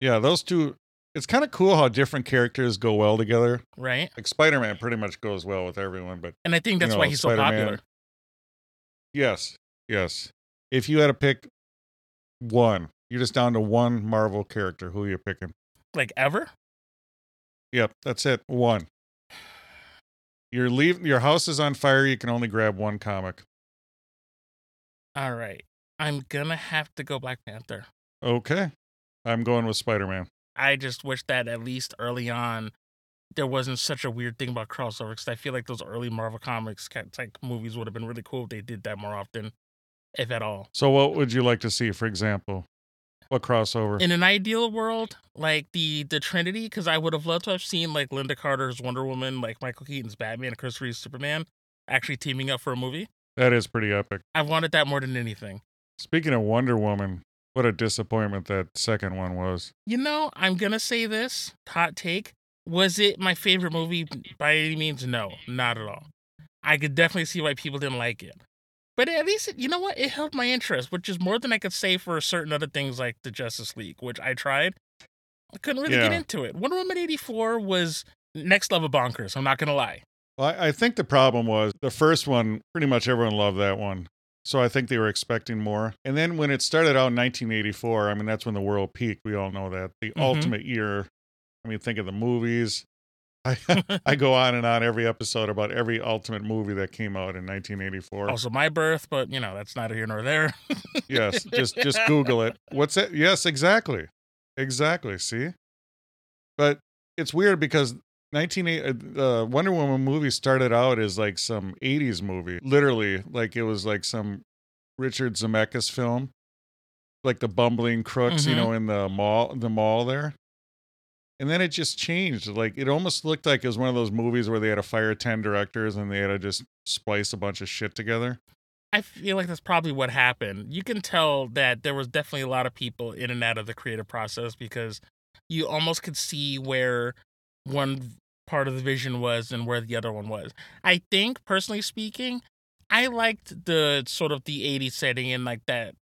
[SPEAKER 1] yeah, those two. It's kind of cool how different characters go well together.
[SPEAKER 3] Right?
[SPEAKER 1] Like Spider Man pretty much goes well with everyone, but
[SPEAKER 3] And I think that's
[SPEAKER 1] know,
[SPEAKER 3] why he's so
[SPEAKER 1] Spider-Man.
[SPEAKER 3] popular.
[SPEAKER 1] Yes, yes. If you had to pick one, you're just down to one Marvel character. Who you picking?
[SPEAKER 3] Like ever?
[SPEAKER 1] Yep, that's it. One. Your leave. Your house is on fire. You can only grab one comic.
[SPEAKER 3] All right. I'm gonna have to go Black Panther.
[SPEAKER 1] Okay, I'm going with Spider Man.
[SPEAKER 3] I just wish that at least early on there wasn't such a weird thing about crossover because I feel like those early Marvel comics type movies would have been really cool if they did that more often, if at all.
[SPEAKER 1] So, what would you like to see, for example? What crossover?
[SPEAKER 3] in an ideal world, like the the Trinity, because I would have loved to have seen like Lynda Carter's Wonder Woman, like Michael Keaton's Batman, and Chris Reeve's Superman, actually teaming up for a movie.
[SPEAKER 1] that is pretty epic.
[SPEAKER 3] I wanted that more than anything.
[SPEAKER 1] Speaking of Wonder Woman, what a disappointment that second one was.
[SPEAKER 3] You know, I'm gonna say this hot take. Was it my favorite movie by any means? No, not at all. I could definitely see why people didn't like it. But at least, it- you know what? It held my interest, which is more than I could say for certain other things like the Justice League, which I tried. I couldn't really get into it. Wonder Woman 84 was next level bonkers. I'm not going to lie.
[SPEAKER 1] Well, I, I think the problem was the first one, pretty much everyone loved that one. So I think they were expecting more. And then when it started out in 1984, I mean, that's when the world peaked. We all know that. The
[SPEAKER 3] Mhm.
[SPEAKER 1] ultimate year. I mean, think of the movies. I, I go on and on every episode about every ultimate movie that came out in 1984.
[SPEAKER 3] Also, my birth, but you know, that's neither here nor there.
[SPEAKER 1] yes, just just Google it. What's it? Yes, exactly, exactly. See, but it's weird because 1980 uh, Wonder Woman movie started out as like some 80s movie, literally like it was like some Richard Zemeckis film, like the bumbling crooks, you
[SPEAKER 3] Mhm.
[SPEAKER 1] know, in the mall, the mall there. And then it just changed. Like it almost looked like it was one of those movies where they had to fire 10 directors and they had to just splice a bunch of shit together.
[SPEAKER 3] I feel like that's probably what happened. You can tell that there was definitely a lot of people in and out of the creative process because you almost could see where one part of the vision was and where the other one was. I think, personally speaking, I liked the sort of the 80s setting and like that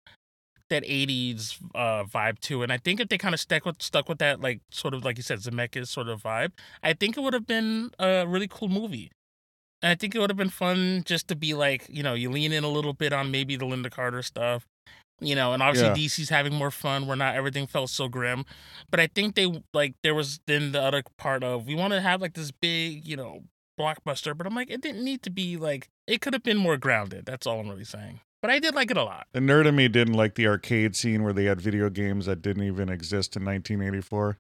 [SPEAKER 3] that 80s uh vibe too and i think if they kind of stuck with stuck with that like sort of like you said zemeckis sort of vibe i think it would have been a really cool movie and I think it would have been fun just to be like, you know, you lean in a little bit on maybe the Lynda Carter stuff, you know, and obviously
[SPEAKER 1] Yeah.
[SPEAKER 3] DC's having more fun where not everything felt so grim. But I think they like there was then the other part of we want to have like this big, you know, blockbuster, but I'm like, it didn't need to be like it could have been more grounded. That's all I'm really saying. But I did like it a lot.
[SPEAKER 1] The nerd in me didn't like the arcade scene where they had video games that didn't even exist in 1984.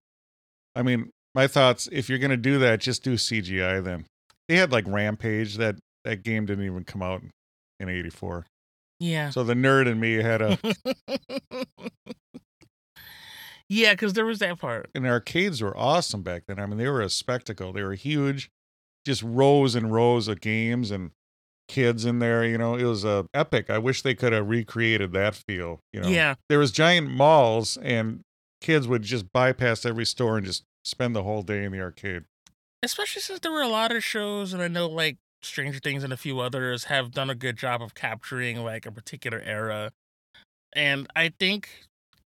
[SPEAKER 1] I mean, my thoughts if you're going to do that, just do CGI then. They had like Rampage, that, that game didn't even come out in 84.
[SPEAKER 3] Yeah.
[SPEAKER 1] So the nerd in me had a.
[SPEAKER 3] yeah, because there was that part.
[SPEAKER 1] and arcades were awesome back then. I mean, they were a spectacle. They were huge, just rows and rows of games and kids in there. You know, it was a epic. I wish they could have recreated that feel. You know,
[SPEAKER 3] Yeah.
[SPEAKER 1] there was giant malls and kids would just bypass every store and just spend the whole day in the arcade.
[SPEAKER 3] especially since there were a lot of shows and i know like stranger things and a few others have done a good job of capturing like a particular era and i think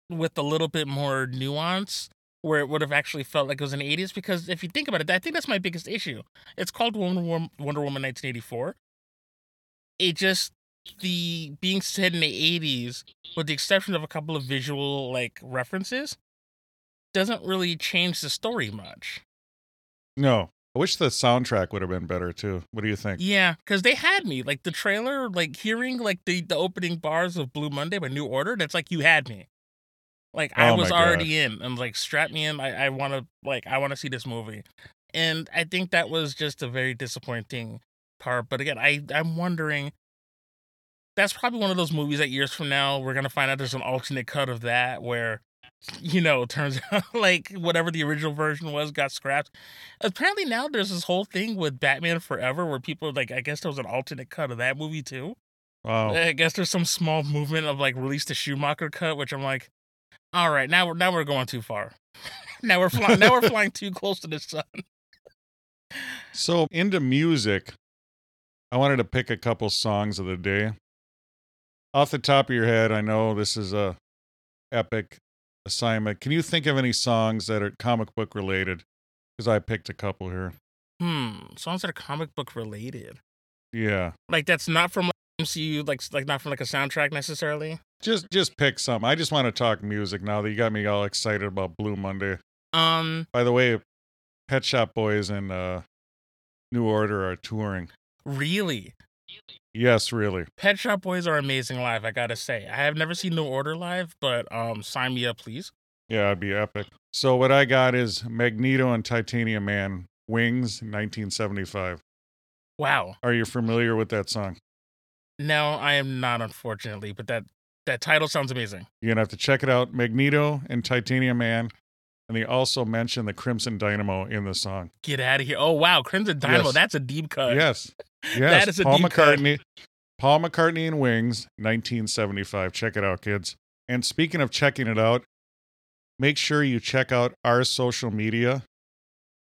[SPEAKER 3] with a little bit more nuance where it would have actually felt like it was in the 80s because if you think about it i think that's my biggest issue it's called wonder woman, wonder woman 1984 it just the being set in the 80s with the exception of a couple of visual like references doesn't really change the story much
[SPEAKER 1] No, I wish the soundtrack would have been better too. What do you think?
[SPEAKER 3] Yeah, because they had me like the trailer, like hearing like the the opening bars of Blue Monday by New Order. That's like you had me. Like I
[SPEAKER 1] Oh my
[SPEAKER 3] was already in. I'm like strap me in. I I want to like I want to see this movie, and I think that was just a very disappointing part. But again, I I'm wondering. That's probably one of those movies that years from now we're gonna find out there's an alternate cut of that where, you know, it turns out like whatever the original version was got scrapped apparently now there's this whole thing with Batman Forever where people are like I guess there was an alternate cut of that movie too.
[SPEAKER 1] Wow.
[SPEAKER 3] I guess there's some small movement of like release the Schumacher cut, which I'm like, all right, now we're now we're going too far. now we're flying now we're flying too close to the sun.
[SPEAKER 1] So into music, I wanted to pick a couple songs of the day. Off the top of your head, I know this is a epic assignment. Can you think of any songs that are comic book related? Because I picked a couple here.
[SPEAKER 3] Hmm, songs that are comic book related.
[SPEAKER 1] Yeah,
[SPEAKER 3] Like that's not from like, MCU, like like not from like a soundtrack necessarily.
[SPEAKER 1] just just pick some. I just want to talk music now that you got me all excited about Blue Monday.
[SPEAKER 3] Um,
[SPEAKER 1] By the way, Pet Shop Boys and uh, New Order are touring.
[SPEAKER 3] Really,
[SPEAKER 1] Yes, really.
[SPEAKER 3] Pet Shop Boys are amazing live. I gotta say, I have never seen New Order live, but um, sign me up, please.
[SPEAKER 1] Yeah, it'd be epic. So what I got is Magneto and Titanium Man, Wings, 1975.
[SPEAKER 3] Wow.
[SPEAKER 1] Are you familiar with that song?
[SPEAKER 3] No, I am not, unfortunately, but that That title sounds amazing.
[SPEAKER 1] You're gonna have to check it out. Magneto and Titanium Man, and they also mention the Crimson Dynamo in the song.
[SPEAKER 3] Get out of here. Oh wow, Crimson Dynamo.
[SPEAKER 1] Yes.
[SPEAKER 3] That's a deep cut.
[SPEAKER 1] Yes, yes.
[SPEAKER 3] That is a
[SPEAKER 1] Paul
[SPEAKER 3] deep cut.
[SPEAKER 1] McCartney. Paul McCartney and Wings, 1975. Check it out, kids. And speaking of checking it out, make sure you check out our social media.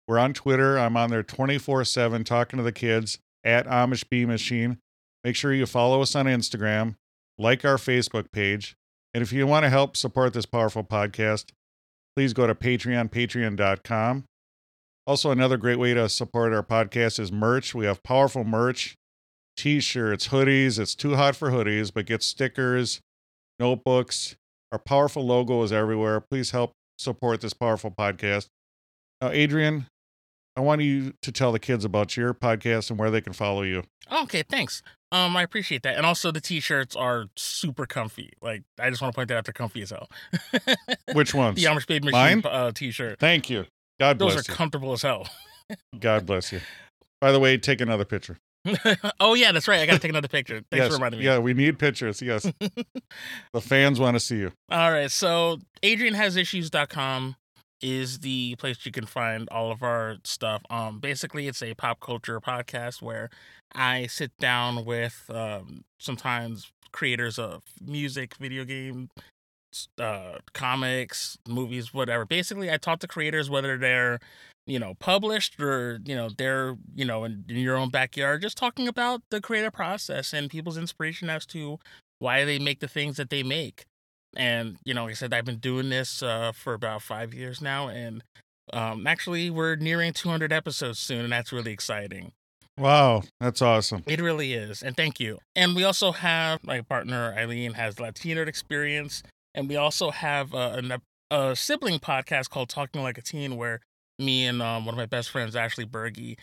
[SPEAKER 1] We're on Twitter. I'm on there 24 7 talking to the kids at Amish Bee Machine. Make sure you follow us on Instagram, like our Facebook page. And if you want to help support this powerful podcast, please go to Patreon, patreon.com. Also, another great way to support our podcast is merch. We have powerful merch, t shirts, hoodies. It's too hot for hoodies, but get stickers, notebooks. Our powerful logo is everywhere. Please help support this powerful podcast. Now, Adrian, I want you to tell the kids about your podcast and where they can follow you.
[SPEAKER 3] Okay, thanks. Um, I appreciate that. And also the t-shirts are super comfy. Like I just want to point that out they're comfy as hell.
[SPEAKER 1] Which ones?
[SPEAKER 3] the Amish Baby Machine
[SPEAKER 1] Mine?
[SPEAKER 3] uh, t-shirt.
[SPEAKER 1] Thank you. God
[SPEAKER 3] Those
[SPEAKER 1] bless
[SPEAKER 3] are
[SPEAKER 1] you.
[SPEAKER 3] comfortable as hell.
[SPEAKER 1] God bless you. By the way, take another picture.
[SPEAKER 3] oh yeah, that's right. I gotta take another picture. Thanks
[SPEAKER 1] yes.
[SPEAKER 3] for reminding me.
[SPEAKER 1] Yeah, we need pictures. Yes. the fans want to see you.
[SPEAKER 3] All right. So AdrianHasIssues.com is the place you can find all of our stuff. Um, basically, it's a pop culture podcast where I sit down with um, sometimes creators of music, video game, uh, comics, movies, whatever. Basically, I talk to creators whether they're you know published or you know they're you know in, in your own backyard, just talking about the creative process and people's inspiration as to why they make the things that they make and you know like i said i've been doing this uh, for about five years now and um, actually we're nearing 200 episodes soon and that's really exciting
[SPEAKER 1] Wow, that's awesome.
[SPEAKER 3] it really is and thank you and we also have my partner eileen has latino experience and we also have uh, an, a sibling podcast called talking like a teen where me and um, one of my best friends ashley berge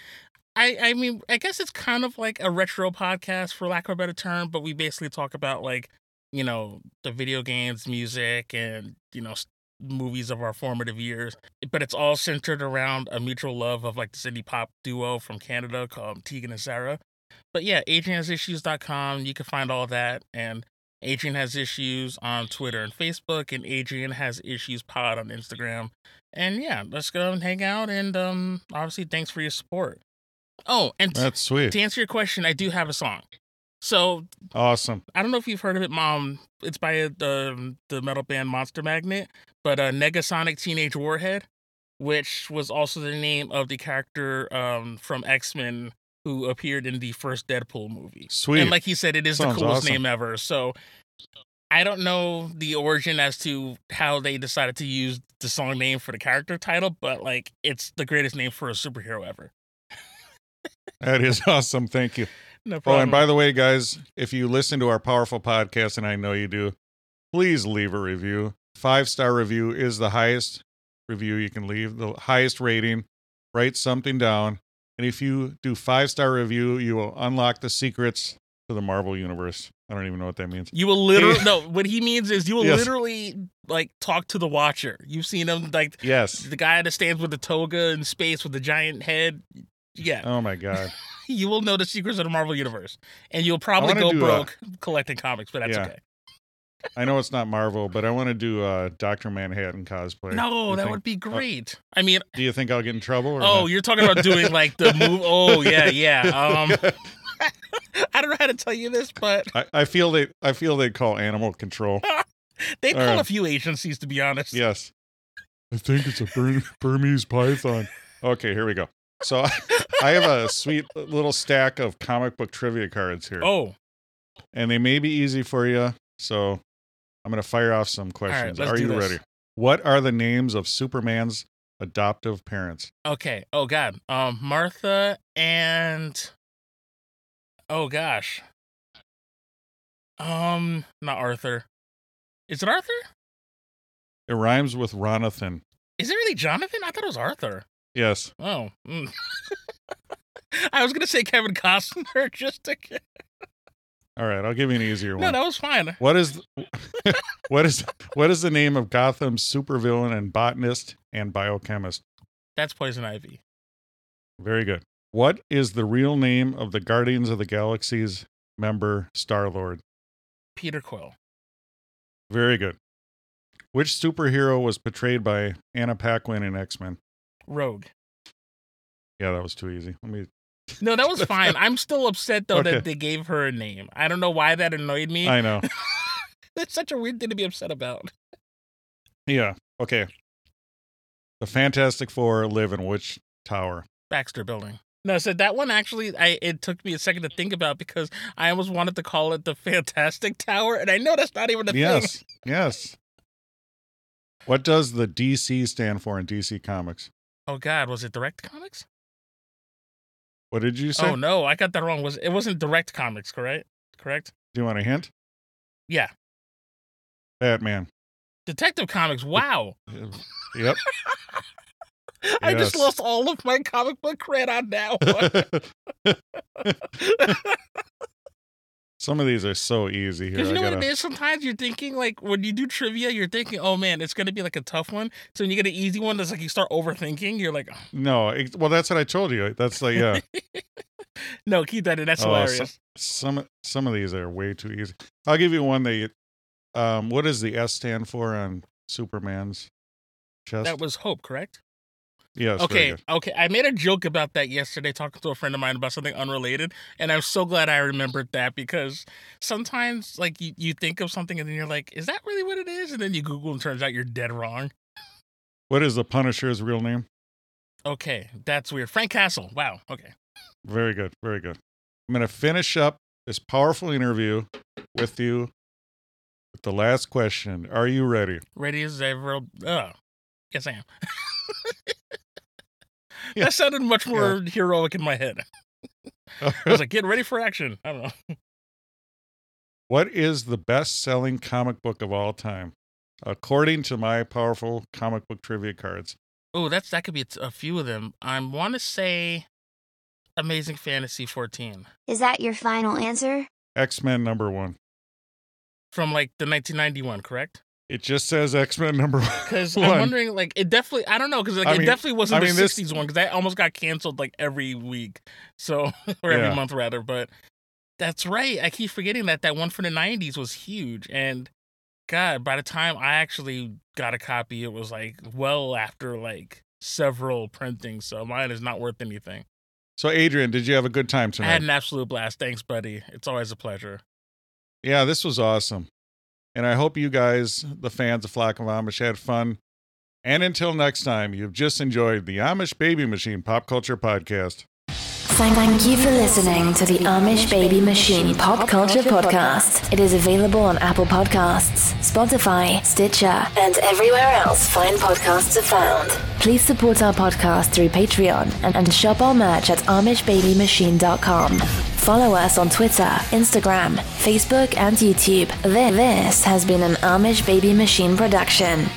[SPEAKER 3] I, I mean i guess it's kind of like a retro podcast for lack of a better term but we basically talk about like you know the video games music and you know movies of our formative years. But it's all centered around a mutual love of like this indie pop duo from canada called tegan and sara. But yeah adrianhasissues.com you can find all that. And adrian has issues on twitter and facebook and adrian has issues pod on instagram and yeah let's go and hang out and um obviously thanks for your support oh and t-
[SPEAKER 1] That's sweet.
[SPEAKER 3] to answer your question i do have a song so
[SPEAKER 1] Awesome.
[SPEAKER 3] I don't know if you've heard of it, Mom. It's by uh, the the metal band Monster Magnet, but uh, Negasonic Teenage Warhead, which was also the name of the character um, from X Men who appeared in the first Deadpool movie.
[SPEAKER 1] Sweet.
[SPEAKER 3] And like he said, it is
[SPEAKER 1] Sounds
[SPEAKER 3] the coolest
[SPEAKER 1] awesome.
[SPEAKER 3] name ever. So I don't know the origin as to how they decided to use the song name for the character title, but like it's the greatest name for a superhero ever.
[SPEAKER 1] that is awesome. Thank you.
[SPEAKER 3] No
[SPEAKER 1] Oh, and by the way, guys, if you listen to our powerful podcast, and I know you do, please leave a review. Five star review is the highest review you can leave, the highest rating. Write something down. And if you do five star review, you will unlock the secrets to the Marvel universe. I don't even know what that means.
[SPEAKER 3] You will literally no. What he means is you will
[SPEAKER 1] Yes.
[SPEAKER 3] literally like talk to the Watcher. You've seen him like
[SPEAKER 1] Yes.
[SPEAKER 3] the guy that stands with the toga in space with the giant head. Yeah,
[SPEAKER 1] Oh my God.
[SPEAKER 3] you will know the secrets of the Marvel universe, and you'll probably go
[SPEAKER 1] do a-
[SPEAKER 3] broke collecting comics. But that's
[SPEAKER 1] Yeah.
[SPEAKER 3] okay.
[SPEAKER 1] I know it's not Marvel, but I want to do a Doctor Manhattan cosplay.
[SPEAKER 3] No,
[SPEAKER 1] You
[SPEAKER 3] that
[SPEAKER 1] think-
[SPEAKER 3] would be great. I mean,
[SPEAKER 1] Do you think I'll get in trouble? Or
[SPEAKER 3] oh,
[SPEAKER 1] not?
[SPEAKER 3] you're talking about doing like the move. Oh yeah, yeah. Um, I don't know how to tell you this, but
[SPEAKER 1] I, I feel they I feel they'd call animal control.
[SPEAKER 3] they call
[SPEAKER 1] right.
[SPEAKER 3] a few agencies to be honest.
[SPEAKER 1] Yes. I think it's a Bur- Burmese python. Okay, here we go. So I have a sweet little stack of comic book trivia cards here,
[SPEAKER 3] Oh,
[SPEAKER 1] and they may be easy for you. So I'm going to fire off some questions. Are you
[SPEAKER 3] this.
[SPEAKER 1] ready? What are the names of Superman's adoptive parents?
[SPEAKER 3] Okay. Oh God. Um, Martha and oh gosh. Um, not Arthur. Is it Arthur?
[SPEAKER 1] It rhymes with Ronathan.
[SPEAKER 3] Is it really Jonathan? I thought it was Arthur.
[SPEAKER 1] Yes.
[SPEAKER 3] Oh. mm. I was gonna say Kevin Costner just to.
[SPEAKER 1] All right, I'll give you an easier one.
[SPEAKER 3] No, that was fine.
[SPEAKER 1] What is what is what is the name of Gotham's supervillain and botanist and biochemist?
[SPEAKER 3] That's Poison Ivy.
[SPEAKER 1] Very good. What is the real name of the Guardians of the Galaxy's member Star Lord?
[SPEAKER 3] Peter Quill.
[SPEAKER 1] Very good. Which superhero was portrayed by Anna Paquin in X Men?
[SPEAKER 3] Rogue.
[SPEAKER 1] Yeah, that was too easy. Let me.
[SPEAKER 3] No, that was fine. I'm still upset though
[SPEAKER 1] Okay.
[SPEAKER 3] that they gave her a name. I don't know why that annoyed me.
[SPEAKER 1] I know.
[SPEAKER 3] That's such a weird thing to be upset about.
[SPEAKER 1] Yeah. Okay. The Fantastic Four live in which tower?
[SPEAKER 3] Baxter Building. No, so that one actually, I it took me a second to think about because I almost wanted to call it the Fantastic Tower, and I know that's not even a thing.
[SPEAKER 1] Yes. Yes. What does the DC stand for in DC Comics?
[SPEAKER 3] Oh God, was it Direct Comics?
[SPEAKER 1] What did you say?
[SPEAKER 3] Oh no, I got that wrong. Was it wasn't Direct Comics, correct? Correct?
[SPEAKER 1] Do you want a hint?
[SPEAKER 3] Yeah,
[SPEAKER 1] Batman.
[SPEAKER 3] Detective Comics. Wow,
[SPEAKER 1] Yep.
[SPEAKER 3] I just lost all of my comic book cred on that one.
[SPEAKER 1] Some of these are so easy here.
[SPEAKER 3] Because you know what
[SPEAKER 1] gotta-
[SPEAKER 3] it is? Sometimes you're thinking like when you do trivia, you're thinking, "Oh man, it's gonna be like a tough one." So when you get an easy one, that's like you start overthinking. You're like,
[SPEAKER 1] No, it, well, that's what I told you. That's like, yeah.
[SPEAKER 3] "No, keep that in. That's
[SPEAKER 1] Oh,
[SPEAKER 3] hilarious."
[SPEAKER 1] Some some of these are way too easy. I'll give you one that. You, um, what does the S stand for on Superman's chest?
[SPEAKER 3] That was Hope, correct?
[SPEAKER 1] Yes.
[SPEAKER 3] Okay, okay. I made a joke about that yesterday, talking to a friend of mine about something unrelated, and I'm so glad I remembered that because sometimes, like, you, you think of something and then you're like, "Is that really what it is?" And then you Google and turns out you're dead wrong.
[SPEAKER 1] What is the Punisher's real name?
[SPEAKER 3] Okay, that's weird. Frank Castle. Wow. Okay.
[SPEAKER 1] Very good. Very good. I'm going to finish up this powerful interview with you with the last question. Are you ready?
[SPEAKER 3] Ready as ever. Uh, yes, I am.
[SPEAKER 1] Yeah.
[SPEAKER 3] That sounded much more heroic in my head. I was like, "Get ready for action." I don't know.
[SPEAKER 1] what is the best selling comic book of all time? According to my powerful comic book trivia cards.
[SPEAKER 3] Oh, that's that could be a few of them. I want to say Amazing Fantasy 14
[SPEAKER 2] Is that your final answer?
[SPEAKER 1] X Men number one.
[SPEAKER 3] from like the 1991, correct?
[SPEAKER 1] It just says X Men number one.
[SPEAKER 3] Because I'm wondering, like, it definitely, I don't know, because like
[SPEAKER 1] I
[SPEAKER 3] it
[SPEAKER 1] mean-
[SPEAKER 3] definitely wasn't
[SPEAKER 1] I
[SPEAKER 3] the
[SPEAKER 1] mean, this-
[SPEAKER 3] 60s one, because that almost got canceled like every week, so or every
[SPEAKER 1] Yeah.
[SPEAKER 3] month rather. But that's right. I keep forgetting that that one for the 90s was huge, and God, by the time I actually got a copy, it was like well after like several printings, so mine is not worth anything.
[SPEAKER 1] So, Adrian, did you have a good time
[SPEAKER 3] I had an absolute blast. Thanks, buddy. It's always a pleasure.
[SPEAKER 1] Yeah, this was awesome. And I hope you guys, the fans of Flock of Amish, had fun. And until next time, you've just enjoyed the Amish Baby Machine Pop Culture Podcast.
[SPEAKER 4] Thank you for listening to the Amish Baby Machine Pop Culture Podcast. It is available on Apple Podcasts, Spotify, Stitcher, and everywhere else fine podcasts are found. Please support our podcast through Patreon and, and shop our merch at AmishBabyMachine.com. Follow us on Twitter, Instagram, Facebook, and YouTube. This has been an Amish Baby Machine production.